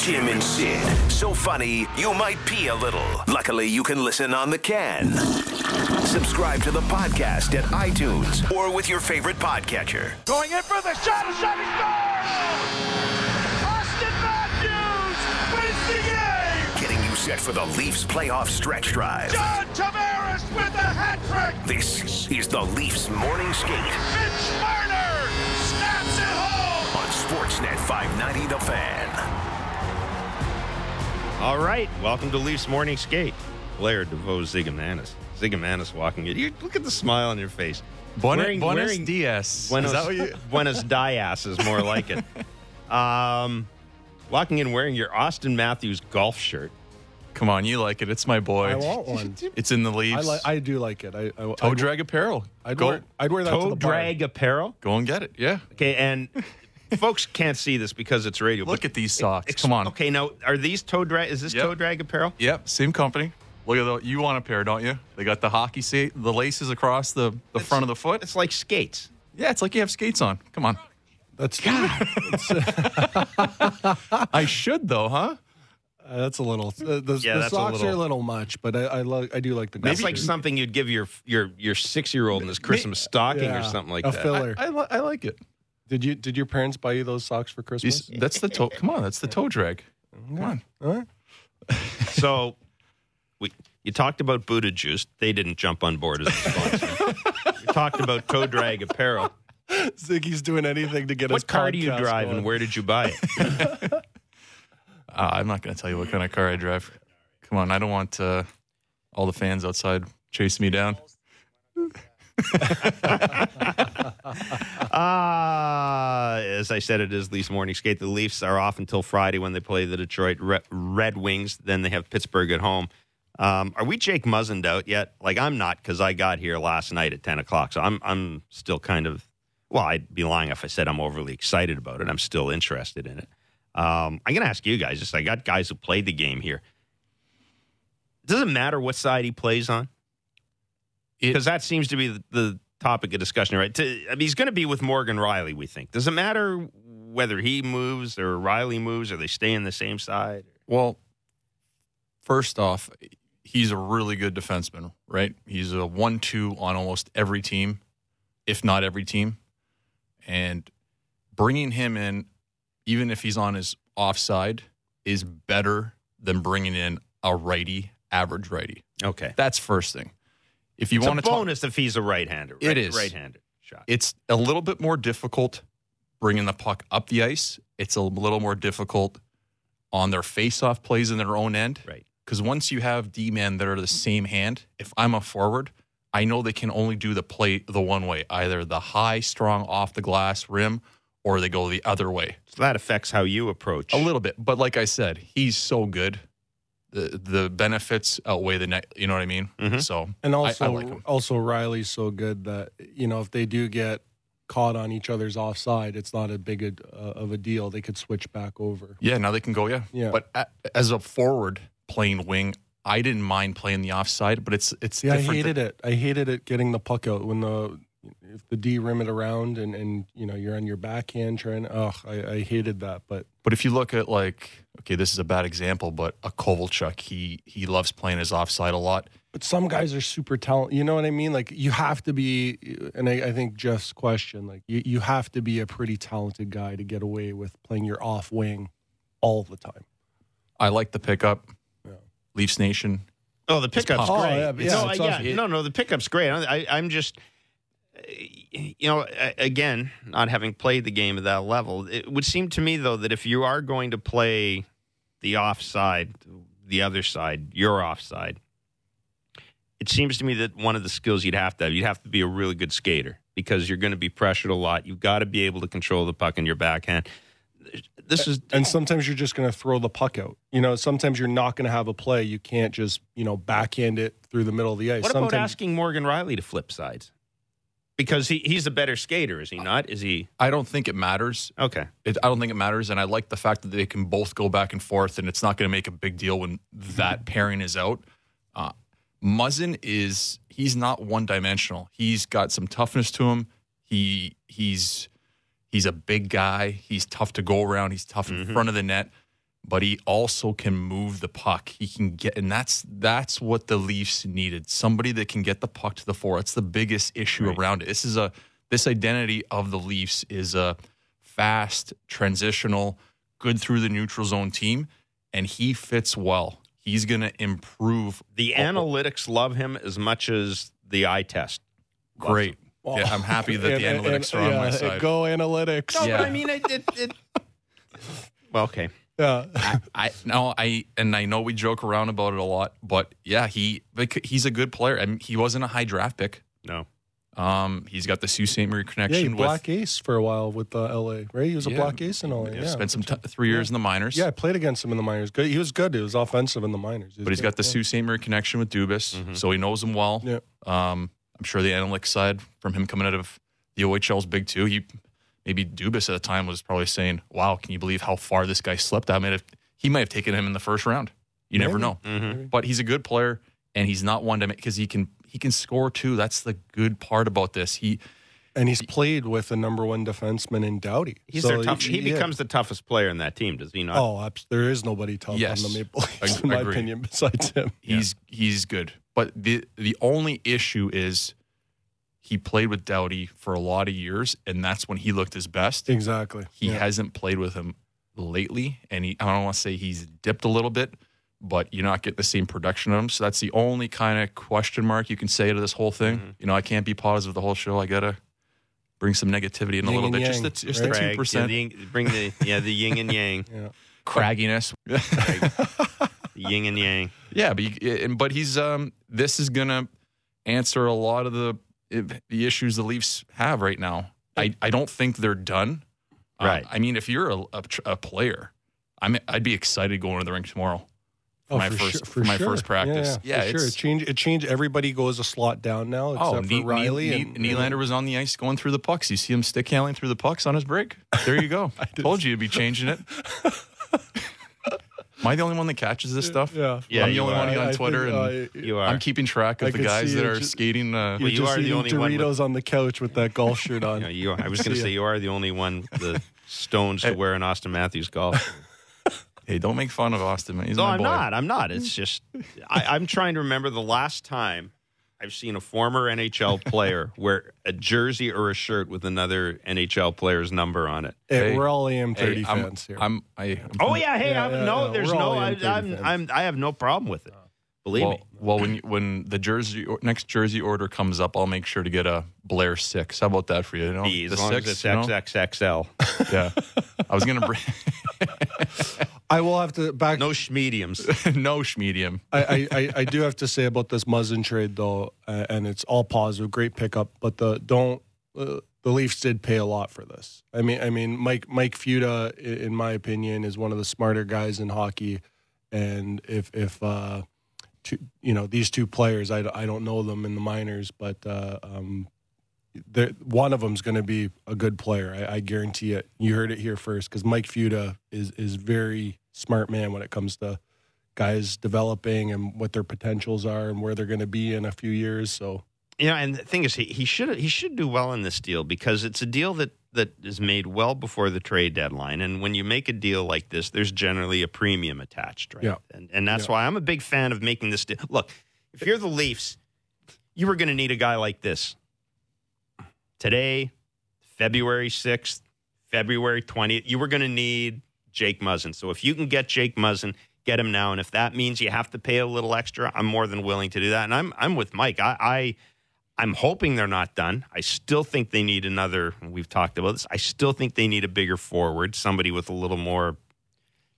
Jim and Sid. So funny, you might pee a little. Luckily, you can listen on the can. Subscribe to the podcast at iTunes or with your favorite podcatcher. Going in for the shot. A shot. He scores! Auston Matthews wins the game! Getting you set for the Leafs playoff stretch drive. John Tavares with a hat trick! This is the Leafs Morning Skate Mitch Marner snaps it home! on Sportsnet 590 The Fan. All right, welcome to Leafs Morning Skate. Blair Deveaux Zigomanis. Zigomanis walking in. You look at the smile on your face. Buenos, Wearing- Buenos wearing- Dias. Buenos, Is that what you? Buenos Dias is more like it. Um, walking in wearing your Auston Matthews golf shirt. Come on, you like it. It's my boy. I want one. It's in the I leaves. like. I do like it. I, I Toe I'd, drag apparel. I'd go, wear. I'd wear that to Toe the bar. drag apparel. go and get it. Yeah. Okay, and folks can't see this because it's radio. Look at these socks. ex- Come on. Okay, now are these toe drag? Is this Yep. toe drag apparel? Yep. Same company. Look at the. You want a pair, don't you? They got the hockey sa- the laces across the the front of the foot. It's like skates. Yeah, it's like you have skates on. Come on. That's I should though, huh? uh, that's a little. Uh, the Yeah, the that's a socks are a little- little much, but I I, like, I do like the. That's golf like shirt. something you'd give your your your six year old in his Christmas stocking or something like a that. filler. I, li- I like it. Did you did your parents buy you those socks for Christmas? These, that's the toe. Come on, that's the toe drag. Come on. All right. So, we you talked about Buddha juice. They didn't jump on board as a sponsor. you talked about toe drag apparel. Ziggy's doing anything to get his What car do you drive going. and where did you buy it? Uh, I'm not going to tell you what kind of car I drive. Come on, I don't want uh, all the fans outside chasing me down. Ah, as I said, it is Leafs morning skate. The Leafs are off until Friday when they play the Detroit Re- Red Wings. Then they have Pittsburgh at home. Um, are we Jake Muzzined out yet? Like I'm not because I got here last night at ten o'clock. So I'm I'm still kind of well. I'd be lying if I said I'm overly excited about it. I'm still interested in it. Um, I'm gonna ask you guys. Just I got guys who played the game here. It matter what side he plays on? It- Because that seems to be the, the topic of discussion, right? To, I mean, he's going to be with Morgan Rielly. We think. Does it matter whether he moves or Rielly moves, or they stay in the same side? Well, first off, he's a really good defenseman, right? He's a one-two on almost every team, if not every team. And bringing him in, even if he's on his offside, is better than bringing in a righty, average righty. Okay, That's first thing. If you it's want a to talk, bonus if he's a right-hander. It right, is. right-handed shot. it's a little bit more difficult bringing the puck up the ice. It's a little more difficult on their face-off plays in their own end. Right. Because once you have D men that are the same hand, if I'm a forward, I know they can only do the play the one way, either the high, strong off the glass rim, or they go the other way. So that affects how you approach. A little bit, but like I said, he's so good. The the benefits outweigh the net. You know what I mean? Mhm. So And also, I like also Rielly's so good that you know if they do get caught on each other's offside, it's not a big a, uh, of a deal. They could switch back over. Yeah, now they can go. Yeah, Yeah. But a, as a forward playing wing, I didn't mind playing the offside, but it's it's Yeah, I different. hated it. I hated it getting the puck out when the if the D rim it around and and you know you're on your backhand trying. Ugh, I, I hated that. But But if you look at like, okay, this is a bad example, but a Kovalchuk, he he loves playing his offside a lot. but some guys are super talented. You know what I mean? Like you have to be. And I, I think Jeff's question, like you, you have to be a pretty talented guy to get away with playing your off wing all the time. I like the pickup. Yeah. Leafs Nation. Oh, the pickup's oh, great. Oh, yeah, yeah, no, it's yeah, no, no, the pickup's great. I, I'm just, you know, again, not having played the game at that level, it would seem to me though that if you are going to play the offside, the other side, your offside, it seems to me that one of the skills you'd have to have, you'd have to be a really good skater because you're going to be pressured a lot. You've got to be able to control the puck in your backhand. This is And sometimes you're just going to throw the puck out. You know, sometimes you're not going to have a play. You can't just you know backhand it through the middle of the ice. What about sometimes asking Morgan Rielly to flip sides? Because he, he's a better skater, is he not? Is he I don't think it matters. okay? It, I don't think it matters, and I like the fact that they can both go back and forth, and it's not going to make a big deal when that pairing is out. Uh, Muzzin is he's not one dimensional. He's got some toughness to him. He he's he's a big guy. He's tough to go around. He's tough in front of the net. But he also can move the puck. He can get, and that's that's what the Leafs needed. Somebody that can get the puck to the fore. That's the biggest issue around it. This is a this identity of the Leafs is a fast, transitional, good through the neutral zone team, and he fits well. He's going to improve. The oh, oh, analytics love him as much as the eye test. Great. him. yeah, I'm happy that the And- analytics and- are on yeah, my side. Go analytics. No, Yeah. but I mean, it. it, it well, okay. Yeah. I no, I and I know we joke around about it a lot, but yeah, he he's a good player. I mean, he wasn't a high draft pick. No. Um, he's got the Sault Ste. Marie Yeah, connection he with. black ace for a while with uh, LA, right? He was a Yeah. black ace in LA. yeah, Yeah, spent some t- three years in the minors. yeah, I played against him in the minors. Good. He was good. He was offensive in the minors. He but he's good. got the Yeah. Sault Ste. Marie connection with Dubas, so he knows him well. Yeah. Um, I'm sure the analytics side from him coming out of the OHL is big too. He maybe Dubas at the time was probably saying, "Wow, can you believe how far this guy slipped?" I mean, if, he might have taken him in the first round. You never know. Mm-hmm. But he's a good player, and he's not one to make because he can he can score too. That's the good part about this. He and he's played with the number one defenseman in Doughty. He's So their tough. He yeah. becomes the toughest player in that team, does he not? Oh, abs- there is nobody tough Yes. on the Maple Leafs, in my opinion, besides him. he's he's good. But the the only issue is he played with Doughty for a lot of years, and that's when he looked his best. Exactly. He Yeah. hasn't played with him lately, and he, I don't want to say he's dipped a little bit, but you're not getting the same production of him. So that's the only kind of question mark you can say to this whole thing. Mm-hmm. You know, I can't be positive the whole show. I gotta bring some negativity in a little bit, yang, just the, just right? the two percent yeah, bring the yeah the yin and yang, Yeah. cragginess. the yin and yang. Yeah, but you, and- but he's um this is gonna answer a lot of the the issues the Leafs have right now. I, I don't think they're done. Um, Right. I mean, if you're a, a, a player, I'm I'd be excited going to the rink tomorrow. For my Oh, for first sure- for my sure. first practice. Yeah, Yeah, for sure. It changed. It changed. Everybody goes a slot down now, except oh, for Rielly Ne- and Ne- Nylander was on the ice going through the pucks. You see him stick handling through the pucks on his break. There you go. I Told you you'd be changing it. Am I the only one that catches this stuff? Yeah, Yeah, I'm the you only are. one on I Twitter, think, and uh, You are. I'm keeping track I of the could guys see that it are just- skating. Uh, You're you just are the eating only one with- Doritos on the couch with that golf shirt on. You know, you are, I was going to say you are the only one the stones to wear an Auston Matthews golf. Hey, don't make fun of Auston. Man. He's No, my I'm boy. not. I'm not. It's just I, I'm trying to remember the last time I've seen a former NHL player wear a jersey or a shirt with another NHL player's number on it. Hey, Hey, we're all AM30 Hey, I'm, fans here. I'm, I, I'm Oh yeah, hey, Yeah, I'm, yeah, no, yeah, there's no, all I, M30 I'm. I'm, I have no problem with it. Believe well, me. well, when you, when the jersey or, next jersey order comes up, I'll make sure to get a Blair six. How about that for you? you know, As the long six, as it's you know? XXXL. Yeah, I was gonna bring I will have to back. No schmediums. no medium. I, I, I, do have to say about this Muzzin trade though, uh, and it's all positive, great pickup. But the don't uh, the Leafs did pay a lot for this. I mean, I mean, Mike Mike Futa, i- in my opinion, is one of the smarter guys in hockey. And if if uh, two, you know these two players, I, I don't know them in the minors, but uh, um, one of them's going to be a good player. I, I guarantee it. You heard it here first because Mike Futa is is very smart man when it comes to guys developing and what their potentials are and where they're going to be in a few years. So you know, and the thing is, he, he should he should do well in this deal because it's a deal that that is made well before the trade deadline. And when you make a deal like this, there's generally a premium attached, right? Yeah. And and that's Yeah. why I'm a big fan of making this deal. Look, if you're the Leafs, you were going to need a guy like this today, February sixth, February twentieth. You were going to need Jake Muzzin. So if you can get Jake Muzzin. Get him now, and if that means you have to pay a little extra, I'm more than willing to do that. And I'm I'm with Mike. I, I I'm hoping they're not done. I still think they need another. We've talked about this. I still think they need a bigger forward, somebody with a little more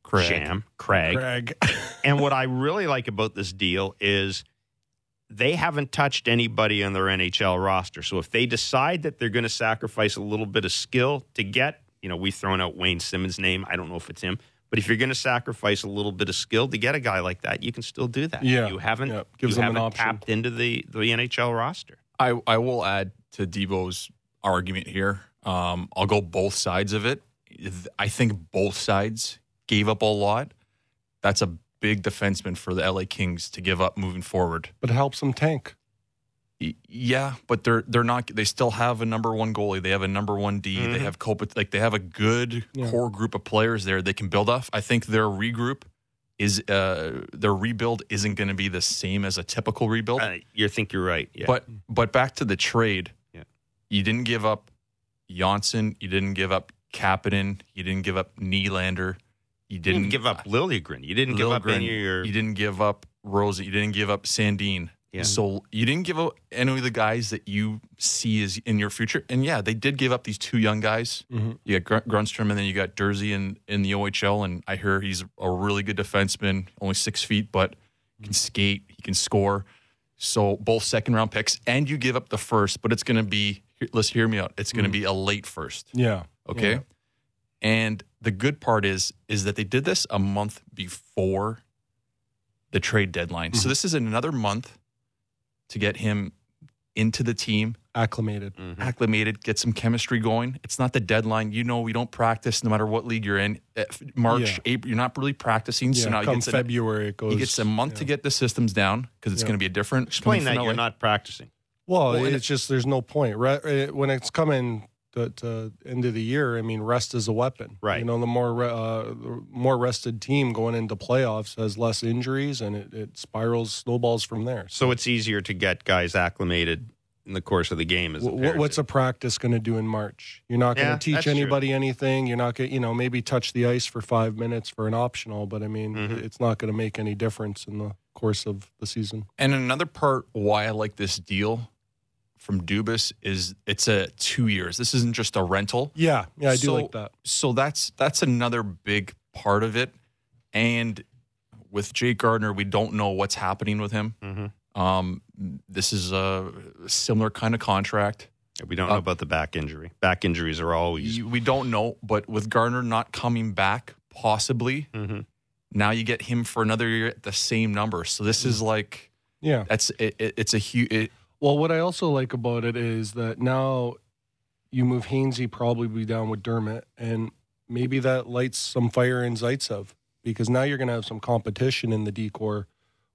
Craig. jam, Craig. Craig, And what I really like about this deal is they haven't touched anybody on their NHL roster. So if they decide that they're going to sacrifice a little bit of skill to get, you know, we've thrown out Wayne Simmonds' name. I don't know if it's him. But if you're going to sacrifice a little bit of skill to get a guy like that, you can still do that. Yeah. you haven't Yeah. Gives you them haven't option. tapped into the the NHL roster. I, I will add to Debo's argument here. Um, I'll go both sides of it. I think both sides gave up a lot. That's a big defenseman for the LA Kings to give up moving forward. but it helps them tank. Yeah, but they're they're not. They still have a number one goalie. They have a number one D. They have. Like they have a good core group of players there. They can build off. I think their regroup is uh their rebuild isn't going to be the same as a typical rebuild. Uh, you think you're right. Yeah. But but back to the trade. Yeah. You didn't give up Janssen. You didn't give up Kapanen. You didn't give up Nylander. You you didn't, didn't give up Liljegren. You didn't give up any of your. You didn't give up Rosa. You didn't give up Sandin. Yeah. So you didn't give up any of the guys that you see as in your future. And yeah, they did give up these two young guys. Mm-hmm. You got Gr- Grundstrom and then you got Durzi in, in the OHL. And I hear he's a really good defenseman, only six feet, but can skate, he can score. So both second round picks, and you give up the first, but it's going to be, let's hear me out. It's going to be a late first. Yeah. Okay. Yeah. And the good part is is that they did this a month before the trade deadline. So this is another month to get him into the team, Acclimated. acclimated, get some chemistry going. It's not the deadline. You know, we don't practice no matter what league you're in. Uh, March, Yeah. April, you're not really practicing. Yeah. so now he come gets, an- February, it goes. he gets a month to get the systems down because it's Yeah. going to be a different. Explain coming that from you're not practicing. Well, Well, it's just there's no point. Re- uh, when it's coming to, to end of the year, I mean, rest is a weapon. Right. You know, the more uh, the more rested team going into playoffs has less injuries, and it, it spirals, snowballs from there. So it's easier to get guys acclimated in the course of the game. As Wh- what's a practice going to do in March? You're not going to Yeah, teach that's true. anybody anything. You're not going to, you know, maybe touch the ice for five minutes for an optional, but I mean, Mm-hmm. it's not going to make any difference in the course of the season. And another part why I like this deal from Dubas is it's a two years. This isn't just a rental. Yeah, yeah, I do So- like that. So that's that's another big part of it. And with Jake Gardiner, we don't know what's happening with him. Mm-hmm. Um, this is a similar kind of contract. We don't know about the back injury. Back injuries are always. We don't know, but with Gardiner not coming back, possibly Mhm. now you get him for another year at the same number. So this is like Yeah. that's it, it, it's a huge. It, Well, what I also like about it is that now you move Hainsey probably be down with Dermott, and maybe that lights some fire in Zaitsev because now you're going to have some competition in the decor.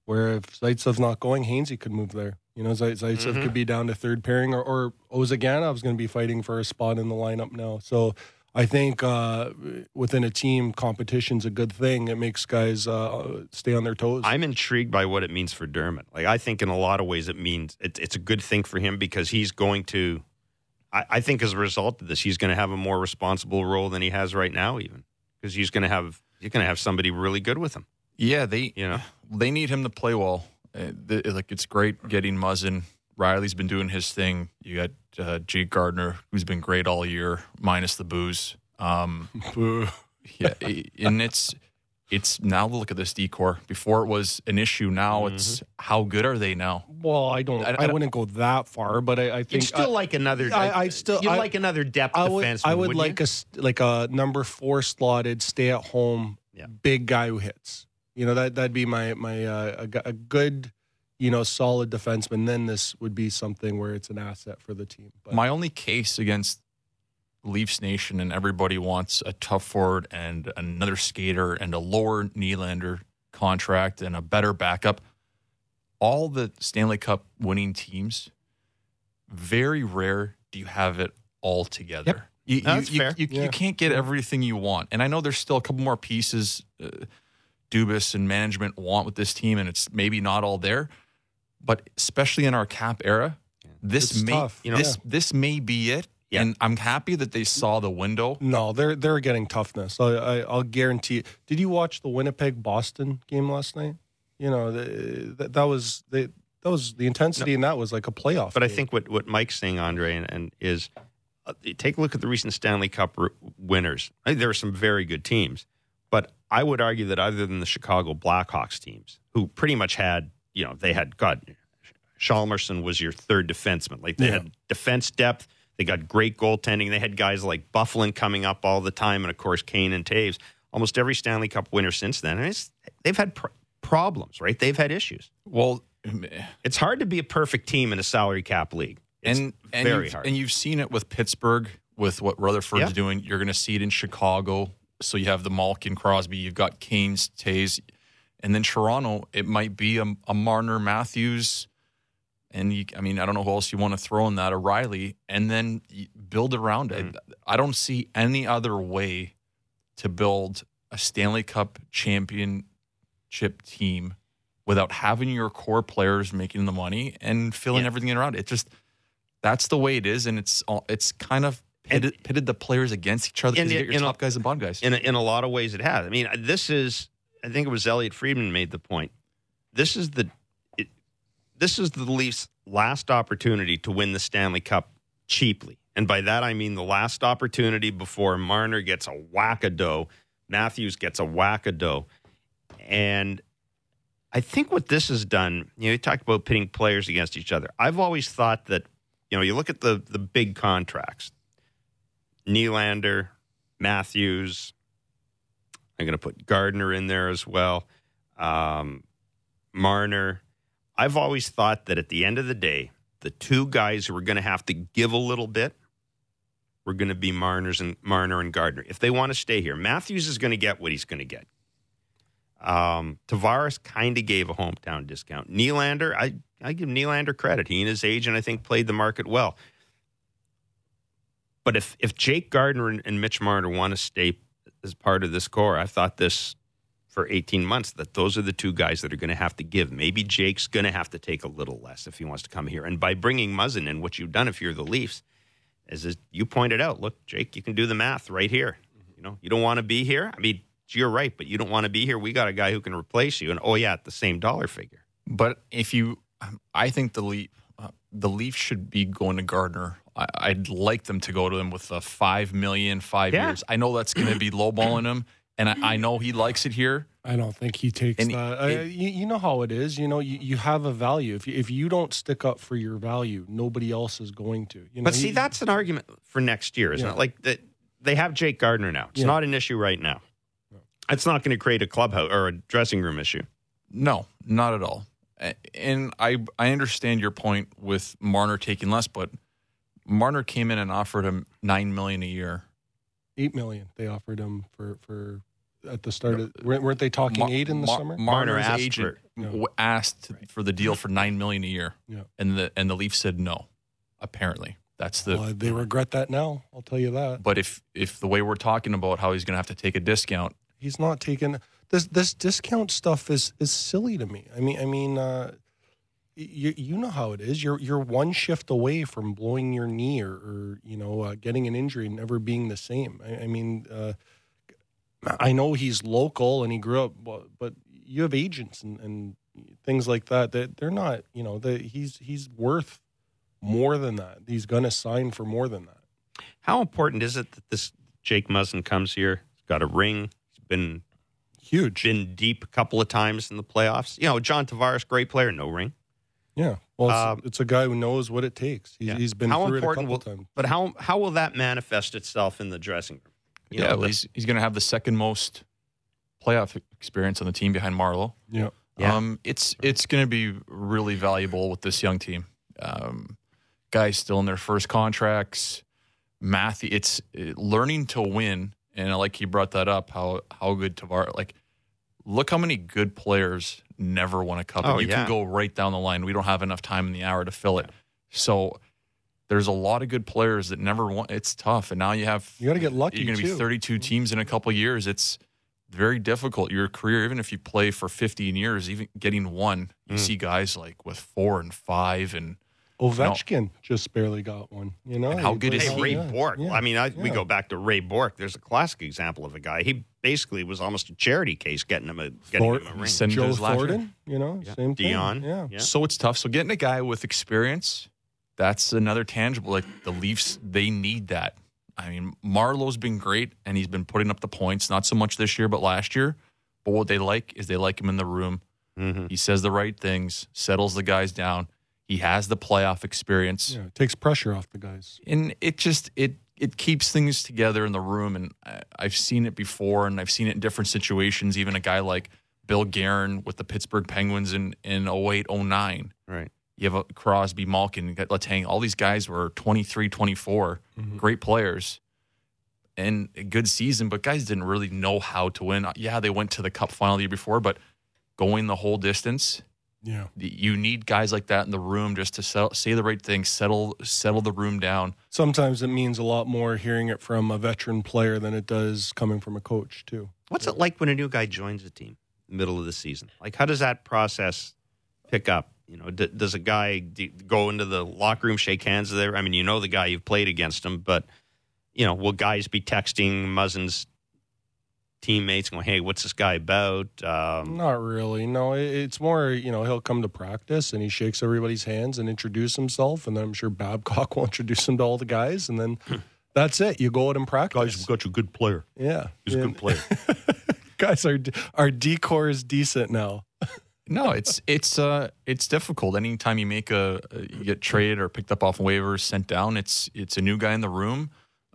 Where if Zaitsev's not going, Hainsey could move there. You know, Zait- Zaitsev mm-hmm. could be down to third pairing, or, or Ozhiganov's going to be fighting for a spot in the lineup now. So I think uh, within a team, competition's a good thing. It makes guys uh, stay on their toes. I'm intrigued by what it means for Dermott. Like I think in a lot of ways it means it, it's a good thing for him because he's going to. I, I think as a result of this, he's going to have a more responsible role than he has right now, even because he's going to have he's going to have somebody really good with him. yeah, they You know, they need him to play well. Uh, th- like it's great getting Muzzin. Rielly's been doing his thing. You got uh, Jake Gardiner, who's been great all year, minus the booze. Um, yeah, and it's it's now look at this decor. Before it was an issue. Now it's how good are they now? well, I don't. I- I, I don't- wouldn't go that far, but I, I think you'd still I- like another. I- I'd still- you'd I- like another depth I would, defenseman. I would like you? a like a number four slotted, stay at home, Yeah. big guy who hits. You know that that'd be my my uh, a, a good, you know, solid defenseman. Then this would be something where it's an asset for the team. But My only case against Leafs Nation and everybody wants a tough forward and another skater and a lower Nylander contract and a better backup. All the Stanley Cup winning teams, very rare do you have it all together. You, No, that's you, fair. You, you, Yeah. you can't get everything you want. And I know there's still a couple more pieces uh, Dubas and management want with this team, and it's maybe not all there. But especially in our cap era, this It's may tough, you know? this this may be it. Yeah. And I'm happy that they saw the window. no, they're they're getting toughness. I, I I'll guarantee. Did you watch the Winnipeg Boston game last night? You know the, that that was the that was the intensity, and that was like a playoff. But I think what, what Mike's saying, Andre, and, and is uh, take a look at the recent Stanley Cup r- winners. I think there are some very good teams, but I would argue that other than the Chicago Blackhawks teams, who pretty much had, you know, they had God, Hjalmarsson was your third defenseman. Like they Yeah. had defense depth. They got great goaltending. They had guys like Byfuglien coming up all the time, and of course Kane and Toews. Almost every Stanley Cup winner since then, and it's, they've had pr- problems, right? They've had issues. Well, It's hard to be a perfect team in a salary cap league. It's and and very you've, hard. and you've seen it with Pittsburgh with what Rutherford's Yeah. doing. You're going to see it in Chicago. So you have the Malkin, Crosby. You've got Kane's, Toews, and then Toronto. It might be a, a Marner Matthews And you, I mean, I don't know who else you want to throw in that, O'Reilly, and then build around it. Mm. I don't see any other way to build a Stanley Cup championship team without having your core players making the money and filling Yeah. everything around it. Just that's the way it is, and it's all it's kind of pitted, pitted the players against each other because you get your in a- top guys and bottom guys. in a, in a lot of ways it has. I mean, this is I think it was Elliotte Friedman made the point. This is the it, this is the Leafs' last opportunity to win the Stanley Cup cheaply, and by that I mean the last opportunity before Marner gets a whack a dough, Matthews gets a whack a dough, and I think what this has done. You know, you talked about pitting players against each other. I've always thought that you know you look at the the big contracts, Nylander, Matthews. I'm going to put Gardiner in there as well. Um, Marner. I've always thought that at the end of the day, the two guys who are going to have to give a little bit were going to be Marner's and Marner and Gardiner if they want to stay here. Matthews is going to get what he's going to get. Um, Tavares kind of gave a hometown discount. Nylander, I I give Nylander credit. He and his agent, I think, played the market well. But if if Jake Gardiner and, and Mitch Marner want to stay as part of this core, I've thought this for 18 months that those are the two guys that are going to have to give. Maybe Jake's going to have to take a little less if he wants to come here. And by bringing Muzzin in, what you've done if you're the Leafs, is as you pointed out, look, Jake, you can do the math right here. You know, you don't want to be here. I mean, you're right, but you don't want to be here. We got a guy who can replace you, and oh yeah, at the same dollar figure. But if you, I think the Leaf, uh, the Leafs should be going to Gardiner. I, I'd like them to go to him with a five million, five Yeah. years. I know that's going to be lowballing him, and I, I know he likes it here. I don't think he takes And that. it- I, you, you know how it is. You know, you, you have a value. If you, if you don't stick up for your value, nobody else is going to. You know, But see, he- that's an argument for next year, isn't Yeah. it? Like that, they have Jake Gardiner now. It's Yeah. not an issue right now. It's not going to create a clubhouse or a dressing room issue. No, not at all. A- And I I understand your point with Marner taking less, but Marner came in and offered him nine million a year. eight million they offered him for for at the start of weren't weren't they talking Mar- eight in the Mar- summer? Marner Marner's asked agent for it. w- asked for the deal for nine million a year, Yeah. and the and the Leafs said no. Apparently, that's the. Well, they regret that now. I'll tell you that. but if if the way we're talking about how he's going to have to take a discount, He's not taking this. This discount stuff is is silly to me. I mean, I mean, uh, you you know how it is. You're you're one shift away from blowing your knee or, or you know uh, getting an injury and never being the same. I, I mean, uh, I know he's local and he grew up, but, but you have agents and, and things like that that they're not. You know, he's he's worth more than that. He's going to sign for more than that. How important is it that this Jake Muzzin comes here? He's got a ring. He's been Huge. been deep a couple of times in the playoffs. You know, John Tavares, great player, no ring. Yeah. Well, it's, Um, it's a guy who knows what it takes. He's, Yeah. he's been how through important it a couple will, times. But how how will that manifest itself in the dressing room? You yeah, know, well, the- he's he's going to have the second most playoff experience on the team behind Marleau. Yeah. Yeah. Um, it's it's going to be really valuable with this young team. Um, guys still in their first contracts. Matthew, it's uh, learning to win, and I like you brought that up. How how good Tavares like. Look how many good players never won a cup. Oh, and you yeah. can go right down the line. We don't have enough time in the hour to fill it. So there's a lot of good players that never won. It's tough, and now you have You gotta get lucky, You're going to be 32 teams in a couple years. It's very difficult. Your career, even if you play for 15 years, even getting one, you Mm. see guys like with four and five, and Ovechkin just barely got one. You know, And how good is Hey, Ray yeah, Bourque. yeah, I mean, I, we go back to Ray Bourque. There's a classic example of a guy. He basically was almost a charity case getting him a getting Thor- him a ring. Joe his last year. Thornton. You know, Yeah. same thing. Dion. Yeah. Yeah. So it's tough. So getting a guy with experience, that's another tangible. Like the Leafs, they need that. I mean, Marleau's been great, and he's been putting up the points. Not so much this year, but last year. But what they like is they like him in the room. Mhm. He says the right things, settles the guys down. He has the playoff experience. Yeah, it takes pressure off the guys. and it just it it keeps things together in the room and I, i've seen it before and i've seen it in different situations even a guy like bill Guerin with the pittsburgh penguins in in 08 09 Right. you have a crosby malkin you got Letang all these guys were 23 24 mm-hmm. great players and a good season but guys didn't really know how to win yeah they went to the cup final the year before but going the whole distance Yeah. You need guys like that in the room just to settle, say the right thing, settle settle the room down. Sometimes it means a lot more hearing it from a veteran player than it does coming from a coach, too. What's it like when a new guy joins a team middle of the season? Like, how does that process pick up? You know, d- does a guy d- go into the locker room, shake hands there? I mean, you know the guy you've played against him, but you know, will guys be texting Muzzin's teammates going, "Hey, what's this guy about?" Um, Not really. No, it- it's more, you know, he'll come to practice and he shakes everybody's hands and introduce himself. And then I'm sure Babcock will introduce him to all the guys. And then that's it. You go out and practice. Guys, got you a good player. yeah. He's a good player. guys, our, our decor is decent now. No, it's it's uh it's difficult. Anytime you make a you get traded or picked up off waivers, sent down, it's it's a new guy in the room,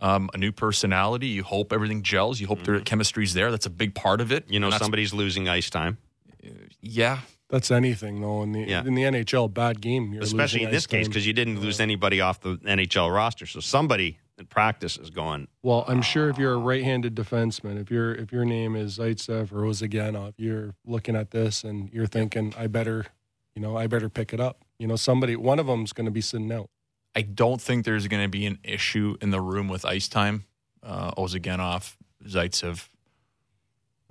um, a new personality. You hope everything gels. You hope their mm-hmm. chemistry's there. That's a big part of it. You know, somebody's losing ice time, uh, Yeah, That's anything, though. In the, Yeah. in the NHL, bad game. You're especially in this case because you didn't lose anybody off the NHL roster. So somebody in practice is going, Well, I'm ah. sure if you're a right-handed defenseman, if your if your name is Zaitsev or Ozhiganov, you're looking at this and you're thinking, I better, you know, I better pick it up. You know, somebody, one of them's going to be sitting out. I don't think there's going to be an issue in the room with ice time. Uh, Ozhiganov, Zaitsev,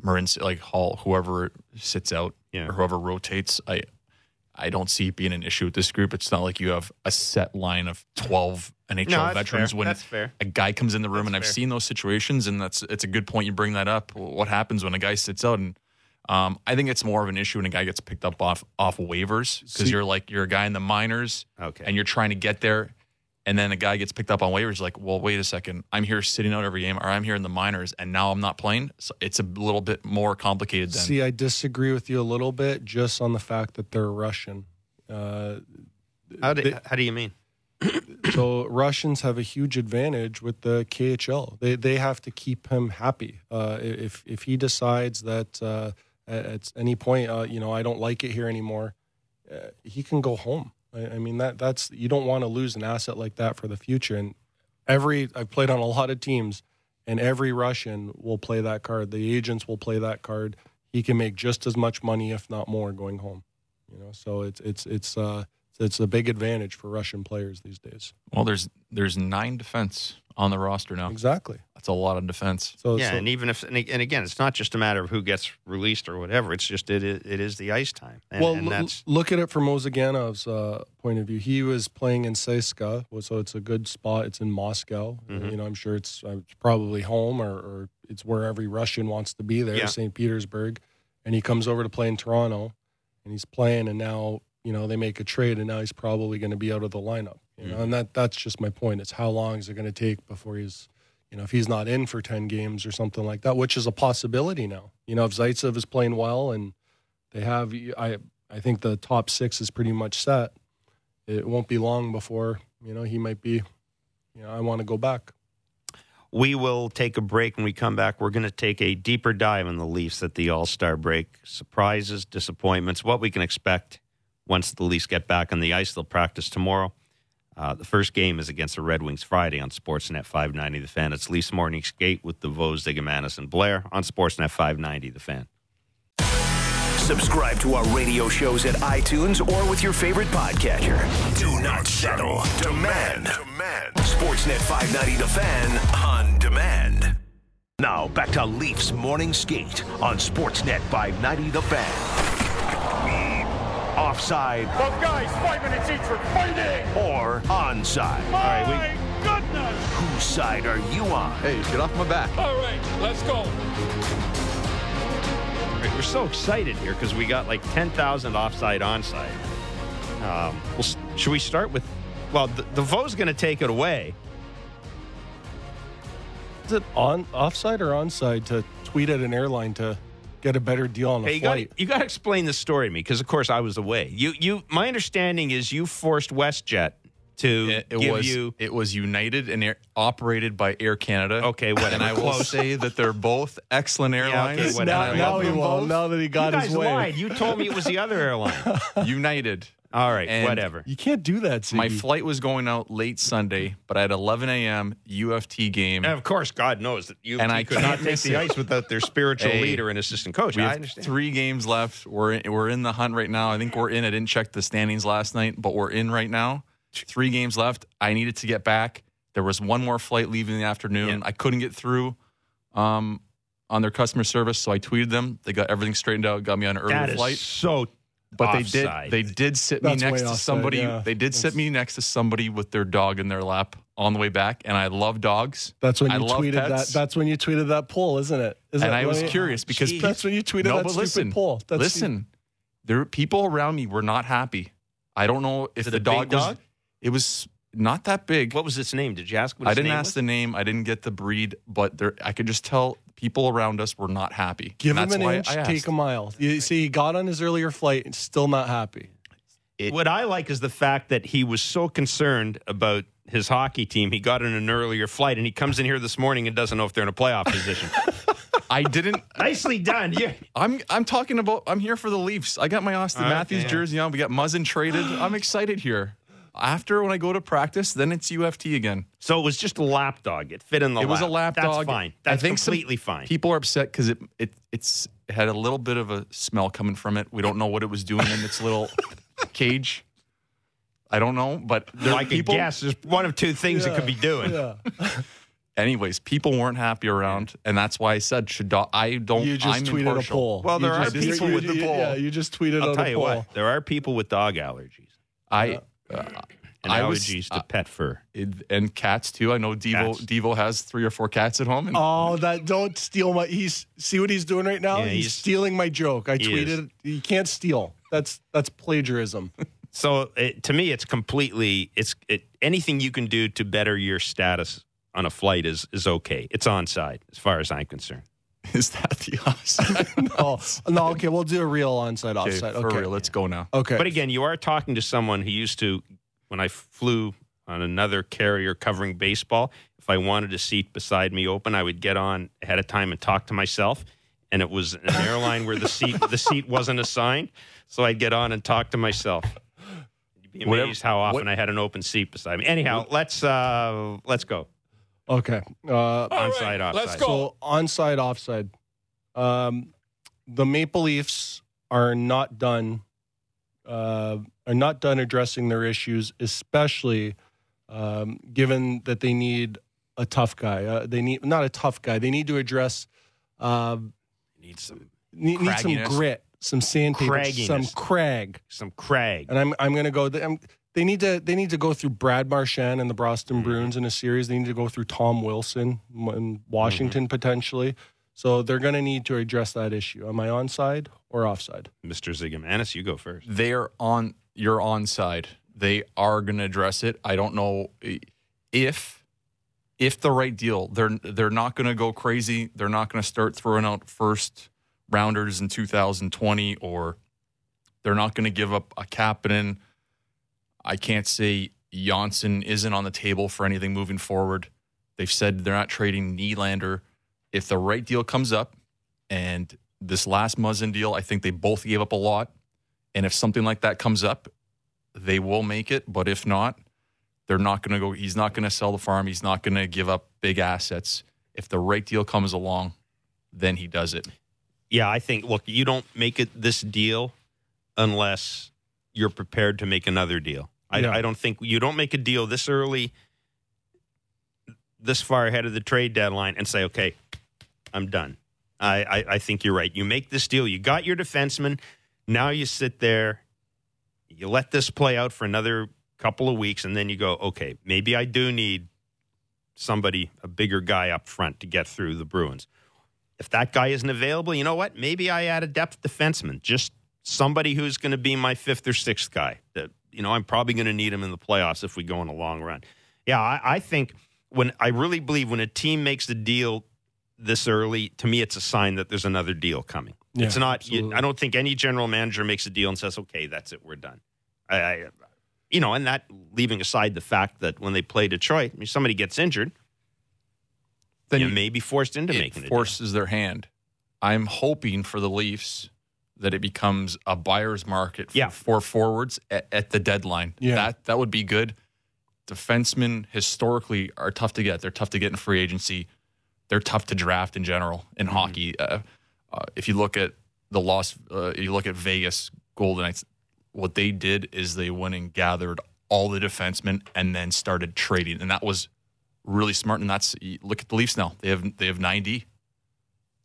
Marin, like Holl, whoever sits out Yeah. or whoever rotates. I I don't see it being an issue with this group. It's not like you have a set line of twelve NHL No, veterans fair. when That's fair. a guy comes in the room, That's and I've fair. seen those situations, and that's it's a good point you bring that up. What happens when a guy sits out and um, I think it's more of an issue when a guy gets picked up off off waivers because you're like you're a guy in the minors, Okay. and you're trying to get there, and then a guy gets picked up on waivers. Like, well, wait a second, I'm here sitting out every game, or I'm here in the minors, and now I'm not playing. So it's a little bit more complicated than See, I disagree with you a little bit just on the fact that they're Russian. Uh, how, do, they- how do you mean? so Russians have a huge advantage with the KHL. They they have to keep him happy. Uh, if if he decides that uh, at, any point, uh, you know, I don't like it here anymore, uh, he can go home. I, I mean that that's you don't want to lose an asset like that for the future. And every I've played on a lot of teams, and every Russian will play that card. The agents will play that card. He can make just as much money, if not more, going home. You know, so it's it's it's uh it's a big advantage for Russian players these days. well, there's there's nine defense on the roster now. Exactly. That's a lot of defense. So yeah, so- and even if and and again, it's not just a matter of who gets released or whatever. It's just it is, it is the ice time, and, well, and l- look at it from Ozhiganov's uh, point of view. He was playing in CSKA, so it's a good spot. It's in Moscow. Mm-hmm. You know, I'm sure it's, uh, it's probably home or, or it's where every Russian wants to be there, Yeah. St. Petersburg. And he comes over to play in Toronto, and he's playing, and now you know they make a trade, and now he's probably going to be out of the lineup. You know, Mm-hmm. and that that's just my point. It's how long is it going to take before he's you know, if he's not in for 10 games or something like that, which is a possibility now. You know, if Zaitsev is playing well and they have, I, I think the top six is pretty much set. It won't be long before, you know, he might be, you know, I want to go back. We will take a break. When we come back, we're going to take a deeper dive on the Leafs at the All Star break. Surprises, disappointments, what we can expect once the Leafs get back on the ice. They'll practice tomorrow. Uh, the first game is against the Red Wings Friday on Sportsnet 590 The Fan. It's Leafs Morning Skate with DeVos, Zigomanis, and Blair on Sportsnet 590 The Fan. Subscribe to our radio shows at iTunes or with your favorite podcatcher. Do not settle. Demand. Demand. Sportsnet 590 The Fan on demand. Now back to Leafs Morning Skate on Sportsnet 590 The Fan. Offside Both guys, five minutes each for fighting. or onside. All right, My goodness. Whose side are you on? Hey, get off my back. All right, let's go. All right, we're so excited here because we got like 10,000 offside onside. Um, well, should we start with, well, the, the Vo's going to take it away. Is it on offside or onside to tweet at an airline to get a better deal on a Hey, you got flight? you got to explain the story to me because, of course, I was away. You, you, my understanding is you forced WestJet to It, it give was you. it was United and air, operated by Air Canada. Okay, whatever. And I will Close. say that they're both excellent airlines. okay, and whatever. I now, now he will. both. Now that he You got guys his way. lied. You told me it was the other airline. United. All right, And whatever. You can't do that, Ziggy. My flight was going out late Sunday, but I had 11 a.m. UFT game. And of course, God knows that you And I could not take miss the ice without their spiritual Hey, leader and assistant coach. We I have understand. three games left. We're in, we're in the hunt right now. I think we're in. I didn't check the standings last night, but we're in right now. Three games left. I needed to get back. There was one more flight leaving in the afternoon. Yeah. I couldn't get through um, on their customer service, so I tweeted them. They got everything straightened out, got me on an early That is flight. so. But offside. they did. They did sit me That's next to offside, somebody. yeah. They did sit me next to somebody with their dog in their lap on the way back, and I love dogs. That's when you love tweeted that. That's when you tweeted that poll, isn't it? Isn't and it? I was Let curious because Jeez. That's when you tweeted no, that but stupid listen, poll. That's listen, there people around me were not happy. I don't know if the dog was. dog? It was not that big. What was its name? Did you ask? What I its didn't name ask was? the name. I didn't get the breed, but there, I could just tell people around us were not happy. Give And him that's an why inch, I take a mile. You see, he got on his earlier flight and still not happy. what I like is the fact that he was so concerned about his hockey team. He got in an earlier flight, and he comes in here this morning and doesn't know if they're in a playoff position. I didn't. Nicely done. Yeah. I'm I'm talking about. I'm here for the Leafs. I got my Auston Okay. Matthews jersey on. We got Muzzin traded. I'm excited here. After when I go to practice, then it's UFT again. So it was just a lap dog. It fit in the it was a lap. lap That's dog. fine. I That's think some completely fine. People are upset because it, it it's it had a little bit of a smell coming from it. We don't know what it was doing in its little cage. I don't know, but there I could people. guess there's one of two things it could be doing. Yeah. Anyways, people weren't happy around, and that's why I said should do- I don't. You just I'm tweeted impartial. a poll. Well, there You are just- people you- with the you- poll. Yeah, you just tweeted I'll out tell a you poll. what, there are people with dog allergies I uh, and I was allergies uh, to pet fur. it- and cats too. I know Devo. Cats. Devo has three or four cats at home, and Oh, that don't steal my. He's see what he's doing right now. Yeah, he's, he's- stealing my joke. I tweeted. You can't steal. That's that's plagiarism. So it, to me, it's completely it's it, anything you can do to better your status on a flight is is okay. It's onside as far as I'm concerned. is that the offside? oh no, okay, we'll do a real onside okay, offside. for Okay, real, let's go now. okay. But again, you are talking to someone who used to when I flew on another carrier covering baseball. If I wanted a seat beside me open, I would get on ahead of time and talk to myself. And it was an airline where the seat the seat wasn't assigned, so I'd get on and talk to myself. You'd be Whatever- amazed how often what- I had an open seat beside me. Anyhow, let's uh, let's go okay. Uh, onside offside. So onside, offside. Um, the Maple Leafs are not done. Uh, are not done addressing their issues, especially um, given that they need a tough guy. Uh, they need not a tough guy. They need to address. Uh, need some need, need some grit, some sandpaper, some crag. some crag. And I'm I'm going to go. I'm, they need to they need to go through Brad Marchand and the Boston Mm-hmm. Bruins in a series. They need to go through Tom Wilson in Mm-hmm. Washington potentially. So they're going to need to address that issue. Am I onside or offside? Mr. Zigomanis, you go first. They're on. You're on side. They are going to address it. I don't know if if the right deal. They're they're not going to go crazy. They're not going to start throwing out first rounders in 2020, or they're not going to give up a captain. I can't say Janssen isn't on the table for anything moving forward. They've said they're not trading Nylander. If the right deal comes up, and this last Muzzin deal, I think they both gave up a lot. And if something like that comes up, they will make it. But if not, they're not going to go. He's not going to sell the farm. He's not going to give up big assets. If the right deal comes along, then he does it. Yeah, I think. Look, you don't make it this deal unless you're prepared to make another deal. I, Yeah. I don't think you don't make a deal this early, this far ahead of the trade deadline, and say, "Okay, I'm done." I, I, I think you're right. You make this deal. You got your defenseman. Now you sit there. You let this play out for another couple of weeks, and then you go, "Okay, maybe I do need somebody, a bigger guy up front to get through the Bruins." if that guy isn't available, you know what? Maybe I add a depth defenseman, just somebody who's going to be my fifth or sixth guy. That you know, I'm probably going to need him in the playoffs if we go on a long run. Yeah, I, I think when I really believe when a team makes the deal this early, to me, it's a sign that there's another deal coming. Yeah, it's not. You. I don't think any general manager makes a deal and says, "Okay, that's it, we're done." I, I, you know, and that leaving aside the fact that when they play Detroit, I mean, somebody gets injured, Then you you- may be forced into it making it. forces their hand. I'm hoping for the Leafs that it becomes a buyer's market for, Yeah. for forwards at, at the deadline. Yeah. That that would be good. Defensemen historically are tough to get. They're tough to get in free agency. They're tough to draft in general in Mm-hmm. hockey. Uh, uh, if you look at the loss, uh, you look at Vegas Golden Knights. What they did is they went and gathered all the defensemen and then started trading, and that was really smart. And that's look at the Leafs now. They have they have ninety.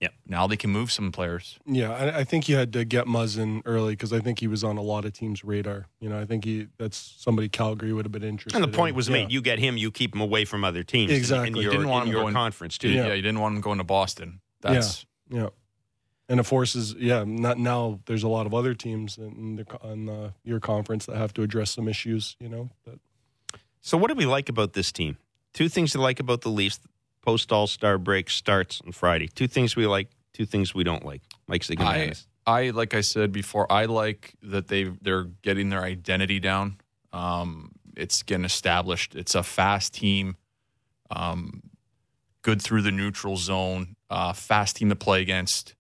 Yep. Now they can move some players. Yeah, I, I think you had to get Muzzin early because I think he was on a lot of teams' radar. You know, I think he that's somebody Calgary would have been interested. and the point in. was Yeah. made. You get him, you keep him away from other teams. in- Exactly. In You your, didn't want in him your going- conference, too. Yeah. Yeah. you didn't want him going to Boston. That's Yeah, and it forces. Yeah, not now. There's a lot of other teams in the co- on uh, your conference that have to address some issues. You know, but So, what do we like about this team? Two things to like about the Leafs. Post All Star break starts on Friday. Two things we like. Two things we don't like. Mike I, Zigomanis. I like I said before. I like that they they're getting their identity down. Um, it's getting established. It's a fast team, um, good through the neutral zone. Uh, fast team to play against.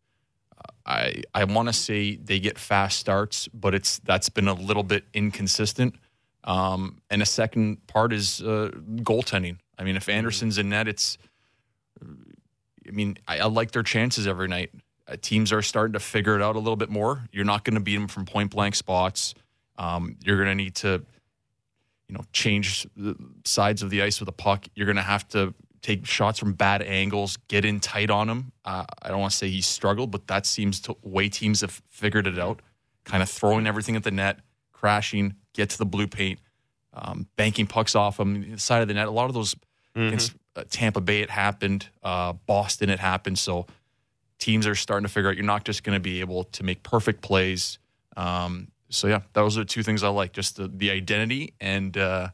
Uh, I I want to say they get fast starts, but it's that's been a little bit inconsistent. Um, and the second part is uh, goaltending. I mean, if Andersen's in net, it's. I mean, I, I like their chances every night. Uh, teams are starting to figure it out a little bit more. You're not going to beat them from point blank spots. Um, you're going to need to, you know, change the sides of the ice with a puck. You're going to have to take shots from bad angles, get in tight on him. Uh, I don't want to say he struggled, but that seems to way teams have figured it out. Kind of throwing everything at the net, crashing, get to the blue paint, um, banking pucks off him, the side of the net. A lot of those against uh, Tampa Bay, it happened. Uh, Boston, it happened. So teams are starting to figure out you're not just going to be able to make perfect plays. Um, so yeah, those are the two things I like: just the, the identity and uh,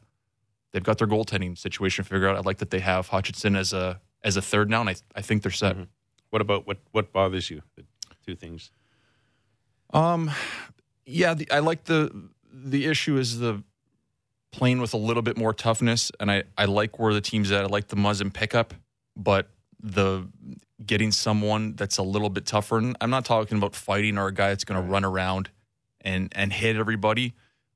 they've got their goaltending situation figured out. I like that they have Hutchinson as a as a third now, and I I think they're set. what about what? What bothers you? The two things. Um, yeah, the, I like the the issue is the playing with a little bit more toughness, and I I like where the team's at. I like the Muzzin pickup, but the getting someone that's a little bit tougher. And I'm not talking about fighting or a guy that's going to run around and and hit everybody,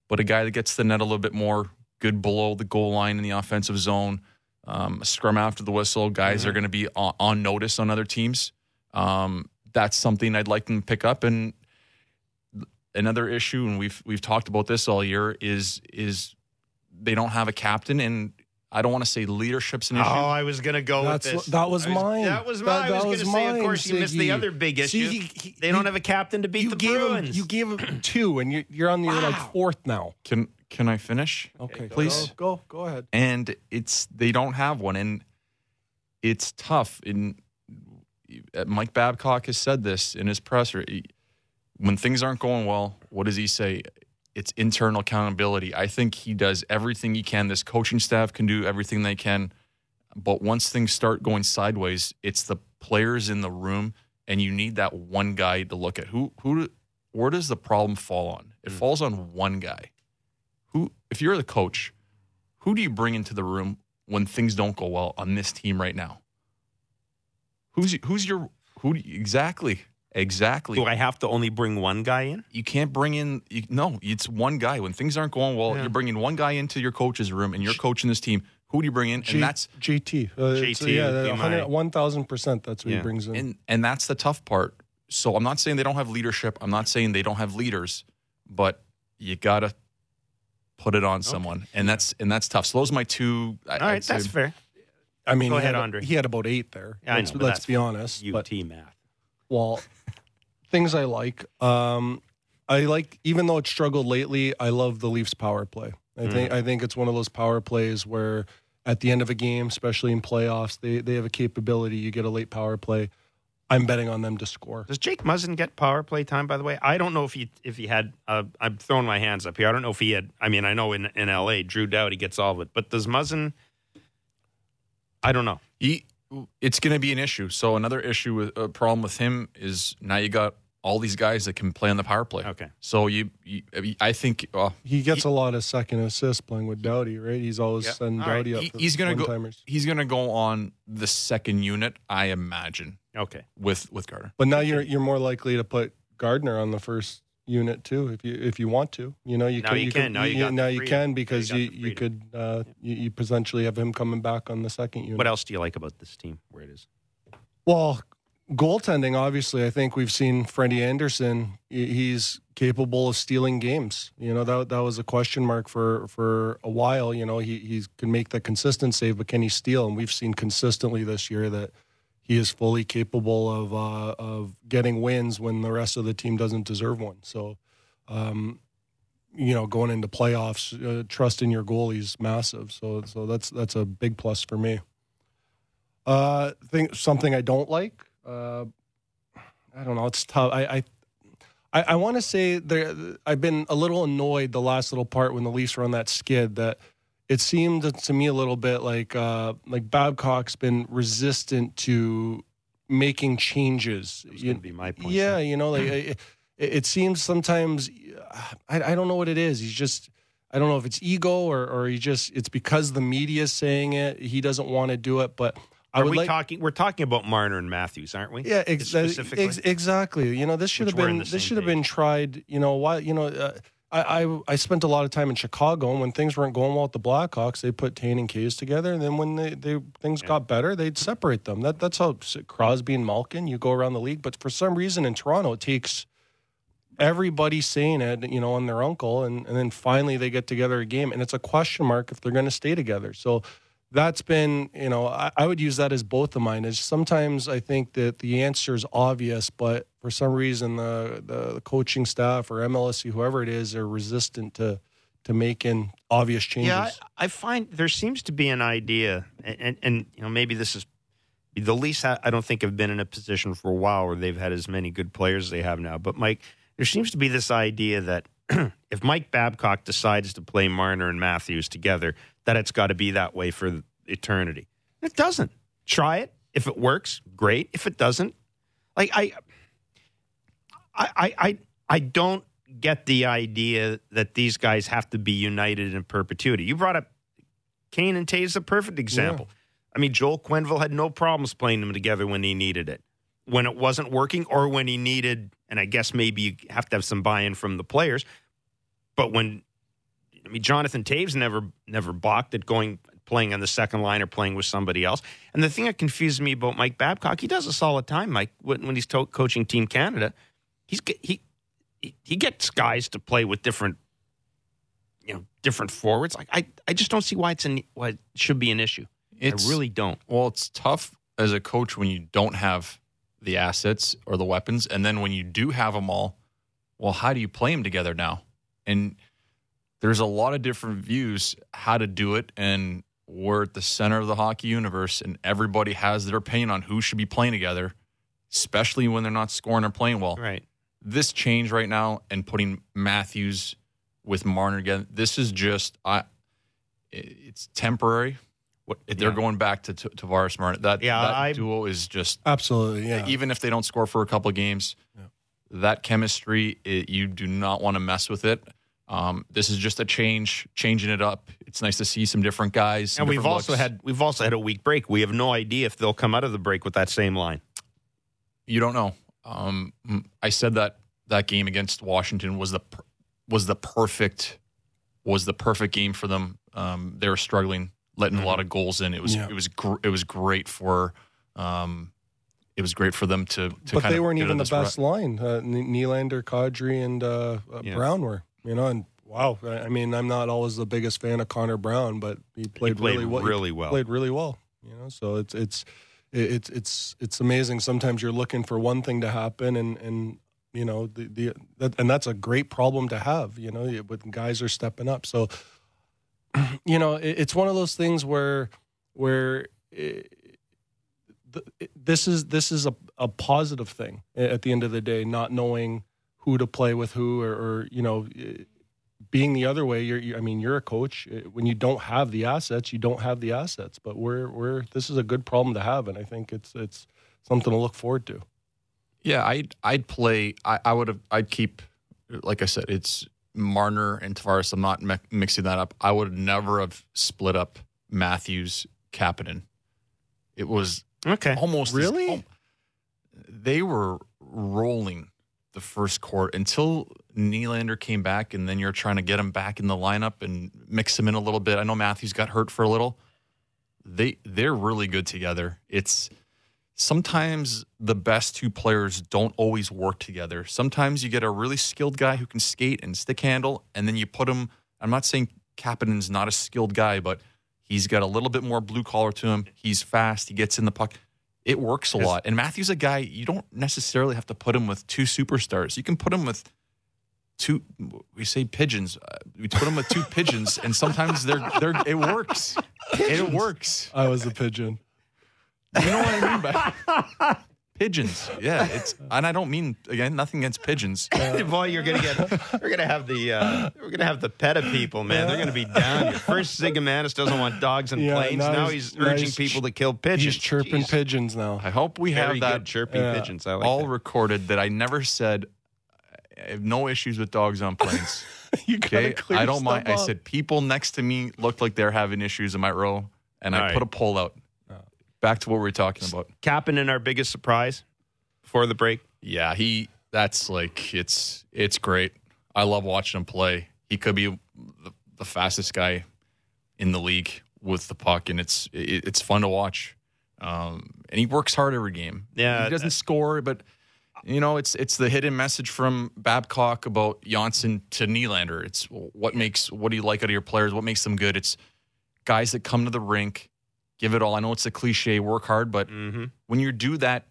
but a guy that gets the net a little bit more, good below the goal line in the offensive zone. Um, a scrum after the whistle, guys are going to be on, on notice on other teams. Um, that's something I'd like them to pick up. And another issue, and we've we've talked about this all year, is is they don't have a captain, and I don't want to say leadership's an issue. Oh, I was going to go That's with what- this. that was I mine. That was That- mine. I that was going to say, of mine, course, you missed the other big issue. See, he- he- they don't you- have a captain to beat you the gave Bruins. him you gave him two, and you're you're on your like fourth now. Can can I finish? Okay, please. go go, go ahead. and it's they don't have one and it's tough in uh, Mike Babcock has said this in his presser when things aren't going well what does he say it's internal accountability. I think he does everything he can. This coaching staff can do everything they can. But once things start going sideways it's the players in the room and you need that one guy to look at. Who who where does the problem fall on? It hmm. falls on one guy. Who if you're the coach who do you bring into the room when things don't go well on this team right now? Who's who's your who do you, exactly exactly? Do I have to only bring one guy in? you can't bring in you, no. It's one guy when things aren't going well. Yeah. You're bringing one guy into your coach's room and you're coaching this team. Who do you bring in? G- And that's JT. Uh, it's- JT yeah, would be 100 my- 1000 percent. That's what Yeah. he brings in. and and that's the tough part. So I'm not saying they don't have leadership. I'm not saying they don't have leaders, but you gotta put it on someone, and that's and that's tough. So those are my two. I, All right, I'd say- that's fair. I mean, Go he ahead, had, Andre. He had about eight there. Yeah, I let's, know, let's be honest. UT But math. well, things I like. Um, I like even though it struggled lately. I love the Leafs power play. I Mm. think I think it's one of those power plays where at the end of a game, especially in playoffs, they they have a capability. You get a late power play. I'm betting on them to score. Does Jake Muzzin get power play time? By the way, I don't know if he if he had. Uh, I'm throwing my hands up here. I don't know if he had. I mean, I know in in L.A. Drew Doughty gets all of it, but does Muzzin? I don't know. He, it's going to be an issue. So another issue with a problem with him is now you got all these guys that can play on the power play. Okay. So you, you I think uh, He gets a lot of second assists playing with Doughty, right? He's always Yeah. sending All right. Doughty up. he- he's gonna go. He's gonna go on the second unit, I imagine, Okay. with with Gardiner, But now you're you're more likely to put Gardiner on the first unit too, if you if you want to. You know, you Now can. you can. Now you got now you freedom. can Now because you you you could uh, you, you potentially have him coming back on the second unit. What else do you like about this team? Where it is? Well, goaltending, obviously, I think we've seen Freddie Andersen. He's capable of stealing games. You know that that was a question mark for for a while. You know he he can make the consistent save, but can he steal? And we've seen consistently this year that he is fully capable of uh, of getting wins when the rest of the team doesn't deserve one. So. Um, you know, going into playoffs, uh, trust in your goalie is massive. So, so that's that's a big plus for me. Uh, think something I don't like. Uh, I don't know. It's tough. I I, I, I want to say there. I've been a little annoyed the last little part when the Leafs were on that skid. That it seemed to me a little bit like uh, like Babcock's been resistant to making changes. You- going to be my point. yeah, you know, like it, it seems sometimes I, I don't know what it is. He's just I don't know if it's ego or or he just it's because the media's saying it. He doesn't want to do it, but I Are we like. talking? We're talking about Marner and Matthews, aren't we? yeah, ex- specifically. ex- exactly. You know, this should Which have been this should have been tried. You know, why? You know, uh, I, I I spent a lot of time in Chicago, and when things weren't going well with the Blackhawks, they put Tane and Case together, and then when they, they things got better, they'd separate them. That that's how Crosby and Malkin you go around the league. But for some reason in Toronto, it takes everybody saying it, you know, and their uncle, and, and then finally they get together a game, and it's a question mark if they're going to stay together. So that's been, you know, I, I would use that as both of mine. Is sometimes I think that the answer is obvious, but for some reason the, the the coaching staff or MLSE, whoever it is, are resistant to to making obvious changes. Yeah, I, I find there seems to be an idea, and, and, and you know maybe this is the Leafs. ha- I don't think have been in a position for a while where they've had as many good players as they have now. But Mike, there seems to be this idea that if Mike Babcock decides to play Marner and Matthews together, that it's got to be that way for eternity. It doesn't. Try it. If it works, great. If it doesn't, like I, I, I, I, don't get the idea that these guys have to be united in perpetuity. You brought up Kane and Tay is a perfect example. I mean, Joel Quenneville had no problems playing them together when he needed it, when it wasn't working, or when he needed. And I guess maybe you have to have some buy-in from the players. But when I mean, Jonathan Toews never never balked at going playing on the second line or playing with somebody else. And the thing that confuses me about Mike Babcock, he does this all the time. Mike, when, when he's to- coaching Team Canada, he's he he- gets guys to play with different you know different forwards. Like I I just don't see why it's an why it should be an issue. It's I really don't. Well, it's tough as a coach when you don't have the assets or the weapons, and then when you do have them all, well, how do you play them together now? And there's a lot of different views how to do it, and we're at the center of the hockey universe, and everybody has their opinion on who should be playing together, especially when they're not scoring or playing well. Right. This change right now and putting Matthews with Marner again, this is just I. It's temporary. What they're Yeah. going back to T- Tavares Marner. That Yeah, that I- duo is just Absolutely, yeah. even if they don't score for a couple of games, that chemistry it, you do not want to mess with it. Um, this is just a change, changing it up. It's nice to see some different guys. some And we've different also looks. had we've also had a week break. We have no idea if they'll come out of the break with that same line. you don't know. Um, mm, I said that that game against Washington was the was the perfect was the perfect game for them. Um, they were struggling, letting a lot of goals in. It was Yeah. it was gr- it was great for um, it was great for them to. to but kind they weren't get even the of this rut. best line. Uh, N- Nylander, Kadri, and uh, uh, Yeah. Brown were. You know, and wow. I mean, I'm not always the biggest fan of Connor Brown, but he played, played really well. He really well. Played really well. You know, so it's it's it's it's it's amazing. Sometimes you're looking for one thing to happen, and and you know the the that, and that's a great problem to have. You know, when guys are stepping up. So you know, it, it's one of those things where where. It, this is this is a, a positive thing at the end of the day not knowing who to play with who or, or you know eh, being the other way you're, you i mean you're a coach Eh, when you don't have the assets you don't have the assets but we're we're this is a good problem to have and i think it's it's something to look forward to Yeah, I'd I'd play. I, I would have. I'd keep. Like I said, it's Marner and Tavares. I'm not mi- mixing that up. I would never have split up Matthews, Kapanen. It was Okay. almost as- Really? al- they were rolling the first court until Nylander came back, and then you're trying to get him back in the lineup and mix him in a little bit. I know Matthews got hurt for a little. They they're really good together. It's sometimes the best two players don't always work together. Sometimes you get a really skilled guy who can skate and stick handle, and then you put him. I'm not saying Kapanen's not a skilled guy, but he's got a little bit more blue collar to him. He's fast. He gets in the puck. It works a lot. And Matthew's a guy you don't necessarily have to put him with two superstars. You can put him with two. We say pigeons. Uh, we put him with two pigeons, and sometimes they're they're it works. It works. I was a pigeon. You know what I mean by pigeons? Yeah, it's and I don't mean again nothing against pigeons. Boy, you're gonna get. We're gonna have the. Uh, we're gonna have the PETA people, man. They're gonna be down. here. First, Zigomanis doesn't want dogs and Yeah, planes. now Now, he's- he's, now urging he's people ch- to kill pigeons. He's chirping Jeez. pigeons now. I hope we Very have that good chirping Yeah. pigeons. I like all that. recorded. That I never said. I have no issues with dogs on planes. you gotta Okay, clear I don't mind. I said people next to me looked like they're having issues in my row, and I All right. put a poll out. Back to what we were talking about. Kapanen, our biggest surprise before the break. Yeah, he. That's like it's it's great. I love watching him play. He could be the, the fastest guy in the league with the puck, and it's it, it's fun to watch. Um, and he works hard every game. Yeah, he doesn't score, but you know it's it's the hidden message from Babcock about Janssen to Nylander. It's what makes what do you like out of your players? What makes them good? It's guys that come to the rink, give it all. I know it's a cliche, work hard, but Mm-hmm. when you do that,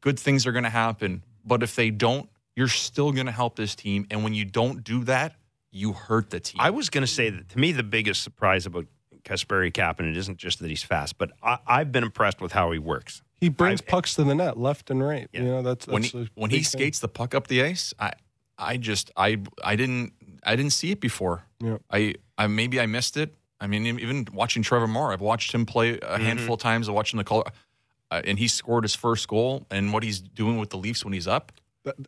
good things are going to happen. But if they don't, you're still going to help this team. And when you don't do that, you hurt the team. I was going to say that to me, the biggest surprise about Kasperi Kapanen isn't just that he's fast, but I, I've been impressed with how he works. He brings I- pucks to the net left and right. Yeah. You know that's, that's when he, when he skates the puck up the ice, I I just I I didn't I didn't see it before. Yeah. I I maybe I missed it. I mean, even watching Trevor Moore, I've watched him play a mm-hmm. handful of times. I watched him the color, uh, and he scored his first goal. And what he's doing with the Leafs when he's up,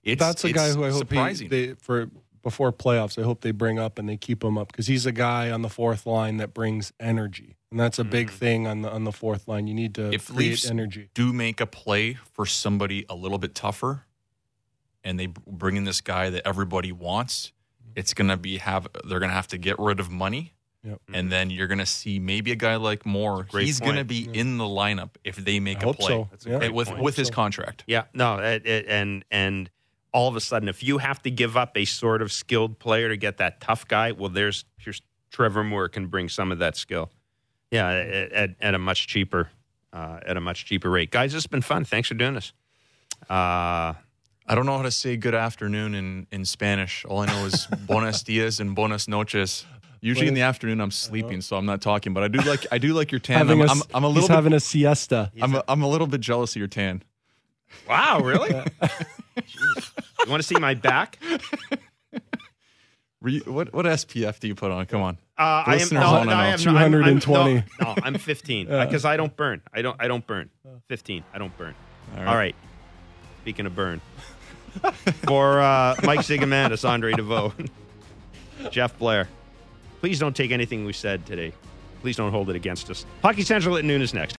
it's, that's a guy who I hope surprising. he, they for before playoffs. I hope they bring up and they keep him up because he's a guy on the fourth line that brings energy, and that's a big mm-hmm. thing on the on the fourth line. You need to If create Leafs- energy. do make a play for somebody a little bit tougher, and they bring in this guy that everybody wants, mm-hmm. it's gonna be have they're gonna have to get rid of money. Yep. And then you're going to see maybe a guy like Moore. great He's going to point. be in the lineup if they make I a play so. A Yeah. with point. with his So- contract. Yeah, no, it, it, and and all of a sudden, if you have to give up a sort of skilled player to get that tough guy, well, there's here's Trevor Moore can bring some of that skill. Yeah, at, at, at a much cheaper uh, at a much cheaper rate, guys. It's been fun. Thanks for doing this. Uh, I don't know how to say good afternoon in, in Spanish. All I know is buenos dias and buenas noches. Usually in the afternoon I'm sleeping, so I'm not talking. But I do like I do like your tan. I'm, a, I'm, I'm a he's little bit, having a siesta. I'm a, I'm a little bit jealous of your tan. wow, really? Jeez. You want to see my back? Were you- what what SPF do you put on? Come on. Uh, I am. No, no, I have no, I'm- I'm- 220. No, no, I'm 15 because I don't burn. I don't. I don't burn. 15. I don't burn. All right. Speaking of burn, for uh, Mike Zigomanis, Andre Deveaux, Jeff Blair, please don't take anything we said today. Please don't hold it against us. Hockey Central at noon is next.